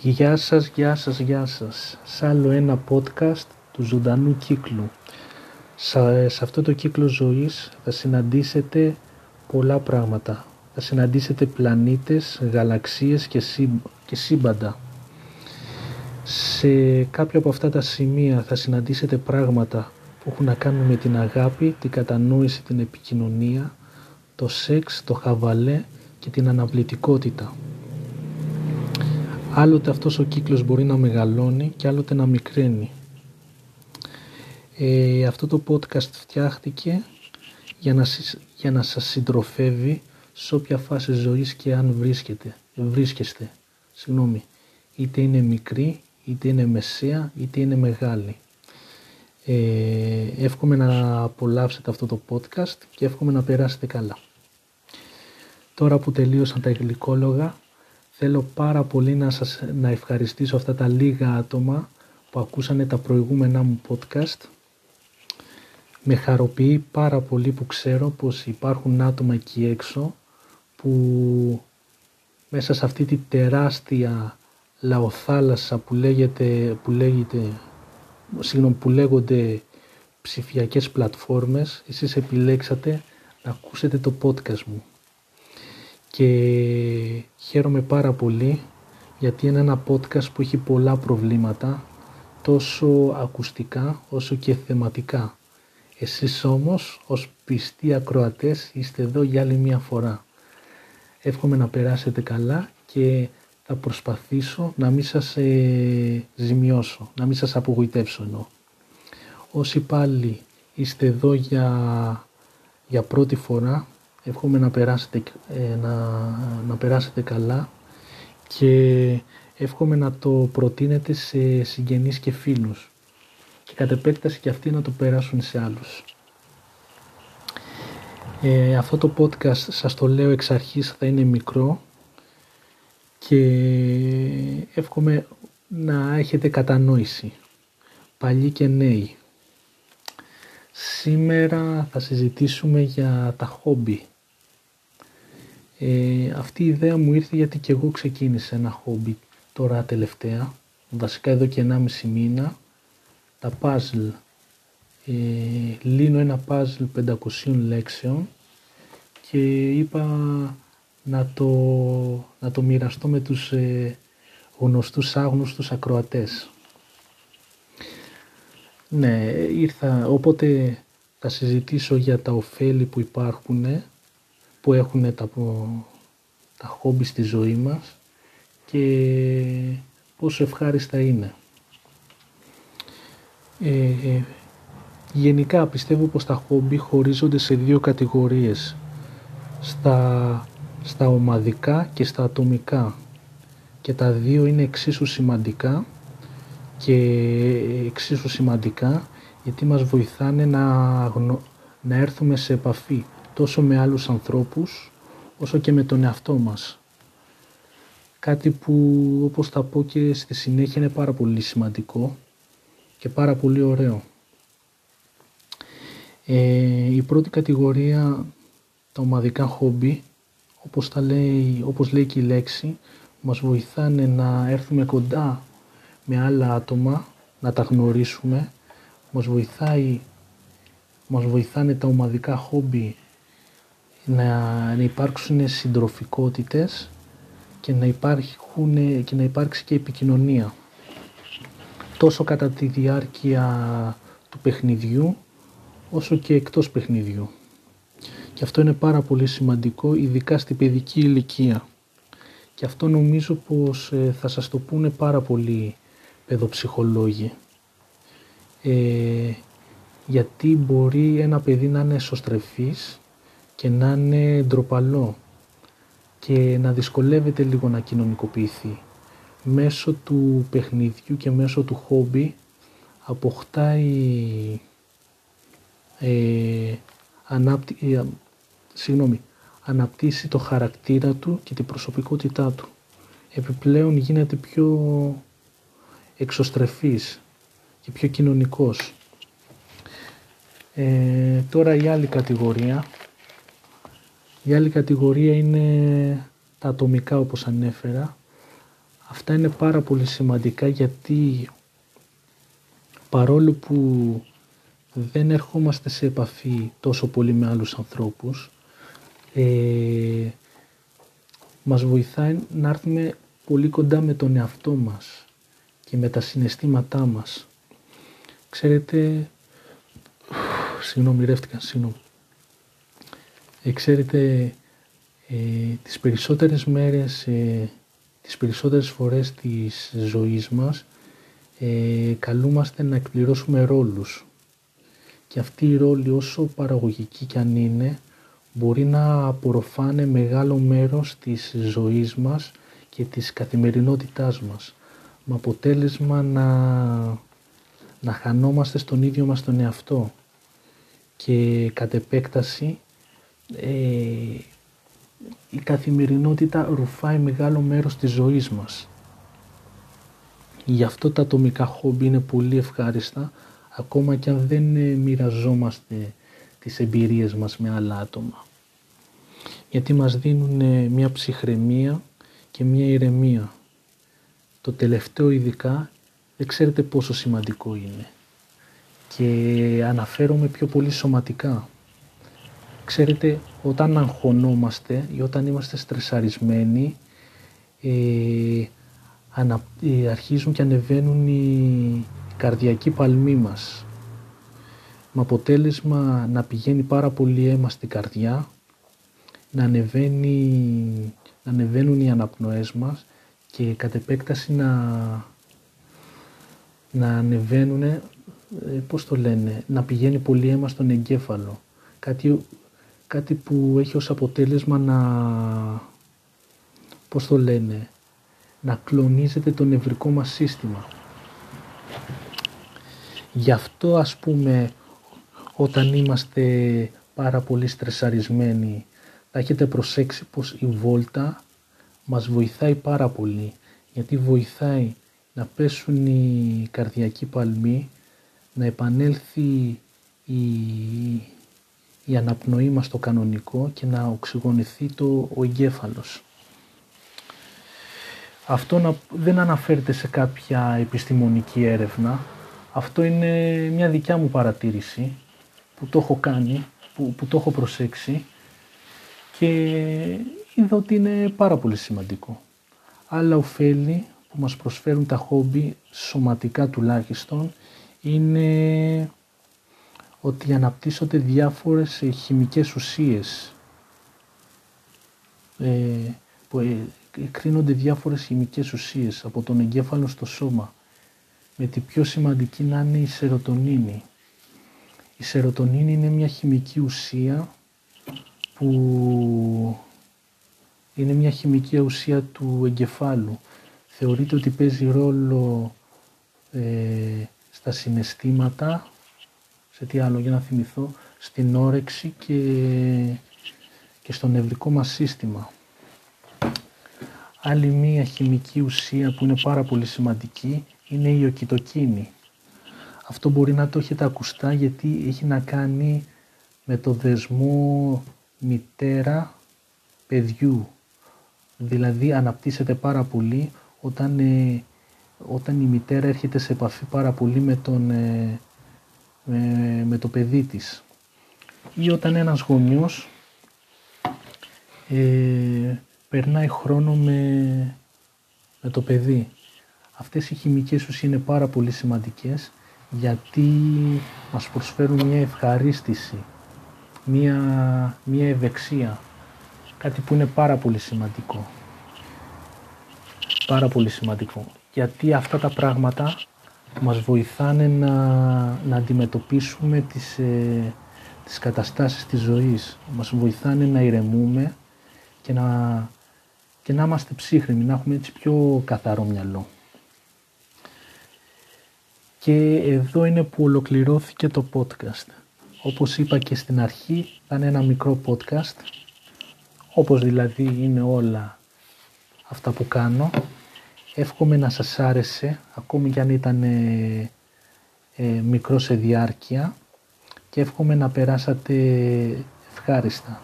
Γεια σας, γεια σας, γεια σας. Σ' άλλο ένα podcast του ζωντανού κύκλου. Σε, αυτό το κύκλο ζωής θα συναντήσετε πολλά πράγματα. Θα συναντήσετε πλανήτες, γαλαξίες και, και σύμπαντα. Σε κάποια από αυτά τα σημεία θα συναντήσετε πράγματα που έχουν να κάνουν με την αγάπη, την κατανόηση, την επικοινωνία, το σεξ, το χαβαλέ και την αναβλητικότητα. Άλλοτε αυτός ο κύκλος μπορεί να μεγαλώνει και άλλοτε να μικραίνει. Ε, αυτό το podcast φτιάχτηκε για να, για να σας συντροφεύει σε όποια φάση ζωής και αν βρίσκεται, βρίσκεστε. Συγγνώμη, είτε είναι μικρή, είτε είναι μεσαία, είτε είναι μεγάλη. Ε, εύχομαι να απολαύσετε αυτό το podcast και εύχομαι να περάσετε καλά. Τώρα που τελείωσαν τα γλυκόλογα, θέλω πάρα πολύ να, σας, να ευχαριστήσω αυτά τα λίγα άτομα που ακούσανε τα προηγούμενά μου podcast. Με χαροποιεί πάρα πολύ που ξέρω πως υπάρχουν άτομα εκεί έξω που μέσα σε αυτή τη τεράστια λαοθάλασσα που λέγεται, που λέγεται, συγγνώμη, που λέγονται ψηφιακές πλατφόρμες, εσείς επιλέξατε να ακούσετε το podcast μου και χαίρομαι πάρα πολύ γιατί είναι ένα podcast που έχει πολλά προβλήματα τόσο ακουστικά όσο και θεματικά. Εσείς όμως ως πιστοί ακροατές είστε εδώ για άλλη μια φορά. Εύχομαι να περάσετε καλά και θα προσπαθήσω να μην σας ε, ζημιώσω, να μην σας απογοητεύσω εννοώ. Όσοι πάλι είστε εδώ για, για πρώτη φορά Εύχομαι να περάσετε, ε, να, να περάσετε καλά και εύχομαι να το προτείνετε σε συγγενείς και φίλους και κατ' επέκταση και αυτοί να το περάσουν σε άλλους. Ε, αυτό το podcast σας το λέω εξ αρχής θα είναι μικρό και εύχομαι να έχετε κατανόηση παλιοί και νέοι. Σήμερα θα συζητήσουμε για τα χόμπι ε, αυτή η ιδέα μου ήρθε γιατί και εγώ ξεκίνησα ένα χόμπι τώρα τελευταία, βασικά εδώ και 1,5 μήνα, τα puzzle. Ε, λύνω ένα puzzle 500 λέξεων και είπα να το, να το μοιραστώ με τους ε, γνωστούς άγνωστους ακροατές. Ναι, ήρθα, οπότε θα συζητήσω για τα ωφέλη που υπάρχουν που έχουν τα, τα χόμπι στη ζωή μας και πόσο ευχάριστα είναι. Ε, ε, γενικά πιστεύω πως τα χόμπι χωρίζονται σε δύο κατηγορίες. Στα, στα ομαδικά και στα ατομικά. Και τα δύο είναι εξίσου σημαντικά και εξίσου σημαντικά γιατί μας βοηθάνε να, να έρθουμε σε επαφή τόσο με άλλους ανθρώπους όσο και με τον εαυτό μας. Κάτι που όπως θα πω και στη συνέχεια είναι πάρα πολύ σημαντικό και πάρα πολύ ωραίο. Ε, η πρώτη κατηγορία, τα ομαδικά χόμπι, όπως, τα λέει, όπως λέει και η λέξη, μας βοηθάνε να έρθουμε κοντά με άλλα άτομα, να τα γνωρίσουμε, μας βοηθάει μας βοηθάνε τα ομαδικά χόμπι να, υπάρξουν συντροφικότητες και να, υπάρχουν, και να υπάρξει και επικοινωνία τόσο κατά τη διάρκεια του παιχνιδιού όσο και εκτός παιχνιδιού. Και αυτό είναι πάρα πολύ σημαντικό ειδικά στην παιδική ηλικία. Και αυτό νομίζω πως ε, θα σας το πούνε πάρα πολλοί παιδοψυχολόγοι. Ε, γιατί μπορεί ένα παιδί να είναι εσωστρεφής και να είναι ντροπαλό και να δυσκολεύεται λίγο να κοινωνικοποιηθεί. Μέσω του παιχνιδιού και μέσω του χόμπι αποκτάει ε, ανάπτυ, ε, συγγνώμη, αναπτύσσει το χαρακτήρα του και την προσωπικότητά του. Επιπλέον γίνεται πιο εξωστρεφής και πιο κοινωνικός. Ε, τώρα η άλλη κατηγορία η άλλη κατηγορία είναι τα ατομικά όπως ανέφερα. Αυτά είναι πάρα πολύ σημαντικά γιατί παρόλο που δεν ερχόμαστε σε επαφή τόσο πολύ με άλλους ανθρώπους ε, μας βοηθάει να έρθουμε πολύ κοντά με τον εαυτό μας και με τα συναισθήματά μας. Ξέρετε, συγγνώμη ρεύτηκα, συγγνώμη. Ε, ξέρετε, ε, τις περισσότερες μέρες, ε, τις περισσότερες φορές της ζωής μας ε, καλούμαστε να εκπληρώσουμε ρόλους. Και αυτοί οι ρόλοι όσο παραγωγικοί κι αν είναι μπορεί να απορροφάνε μεγάλο μέρος της ζωής μας και της καθημερινότητάς μας. Με αποτέλεσμα να, να χανόμαστε στον ίδιο μας τον εαυτό και κατ' επέκταση ε, η καθημερινότητα ρουφάει μεγάλο μέρος της ζωής μας. Γι' αυτό τα ατομικά χόμπι είναι πολύ ευχάριστα ακόμα και αν δεν ε, μοιραζόμαστε τις εμπειρίες μας με άλλα άτομα. Γιατί μας δίνουν ε, μια ψυχραιμία και μια ηρεμία. Το τελευταίο ειδικά δεν ξέρετε πόσο σημαντικό είναι. Και αναφέρομαι πιο πολύ σωματικά. Ξέρετε, όταν αγχωνόμαστε ή όταν είμαστε στρεσαρισμένοι, ε, ανα, ε, αρχίζουν και ανεβαίνουν οι, καρδιακοί παλμοί μας. Με αποτέλεσμα να πηγαίνει πάρα πολύ αίμα στην καρδιά, να, ανεβαίνει, να ανεβαίνουν οι αναπνοές μας και κατ' επέκταση να, να ανεβαίνουν, ε, πώς το λένε, να πηγαίνει πολύ αίμα στον εγκέφαλο. Κάτι, κάτι που έχει ως αποτέλεσμα να, πώς το λένε, να κλονίζεται το νευρικό μας σύστημα. Γι' αυτό ας πούμε όταν είμαστε πάρα πολύ στρεσαρισμένοι θα έχετε προσέξει πως η βόλτα μας βοηθάει πάρα πολύ γιατί βοηθάει να πέσουν οι καρδιακοί παλμοί, να επανέλθει η, η αναπνοή μας στο κανονικό και να οξυγονηθεί το, ο εγκέφαλος. Αυτό δεν αναφέρεται σε κάποια επιστημονική έρευνα, αυτό είναι μια δικιά μου παρατήρηση που το έχω κάνει, που, που το έχω προσέξει και είδα ότι είναι πάρα πολύ σημαντικό. Άλλα ωφέλη που μας προσφέρουν τα χόμπι, σωματικά τουλάχιστον, είναι ότι αναπτύσσονται διάφορες ε, χημικές ουσίες ε, που ε, κρίνονται διάφορες χημικές ουσίες από τον εγκέφαλο στο σώμα με τη πιο σημαντική να είναι η σερωτονίνη. Η σερωτονίνη είναι μια χημική ουσία που είναι μια χημική ουσία του εγκεφάλου. Θεωρείται ότι παίζει ρόλο ε, στα συναισθήματα, σε τι άλλο για να θυμηθώ, στην όρεξη και, και στο νευρικό μας σύστημα. Άλλη μία χημική ουσία που είναι πάρα πολύ σημαντική είναι η οκιτοκίνη. Αυτό μπορεί να το έχετε ακουστά γιατί έχει να κάνει με το δεσμό μητέρα παιδιού. Δηλαδή αναπτύσσεται πάρα πολύ όταν, ε, όταν η μητέρα έρχεται σε επαφή πάρα πολύ με, τον, ε, με, το παιδί της. Ή όταν ένας γονιός ε, περνάει χρόνο με, με το παιδί. Αυτές οι χημικές ουσίες είναι πάρα πολύ σημαντικές γιατί μας προσφέρουν μια ευχαρίστηση, μια, μια ευεξία, κάτι που είναι πάρα πολύ σημαντικό. Πάρα πολύ σημαντικό. Γιατί αυτά τα πράγματα μας βοηθάνε να, να αντιμετωπίσουμε τις, ε, τις καταστάσεις της ζωής. Μας βοηθάνε να ηρεμούμε και να, και να είμαστε ψύχρεμοι, να έχουμε έτσι πιο καθαρό μυαλό. Και εδώ είναι που ολοκληρώθηκε το podcast. Όπως είπα και στην αρχή, ήταν ένα μικρό podcast, όπως δηλαδή είναι όλα αυτά που κάνω. Εύχομαι να σας άρεσε, ακόμη κι αν ήταν ε, ε, μικρό σε διάρκεια και εύχομαι να περάσατε ευχάριστα.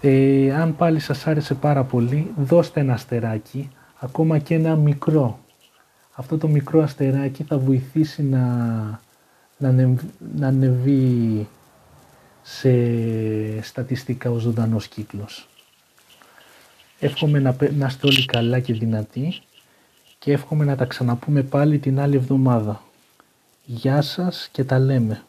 Ε, αν πάλι σας άρεσε πάρα πολύ, δώστε ένα αστεράκι, ακόμα και ένα μικρό. Αυτό το μικρό αστεράκι θα βοηθήσει να, να, να ανεβεί σε στατιστικά ο ζωντανός κύκλος. Εύχομαι να, να είστε όλοι καλά και δυνατοί και εύχομαι να τα ξαναπούμε πάλι την άλλη εβδομάδα. Γεια σας και τα λέμε.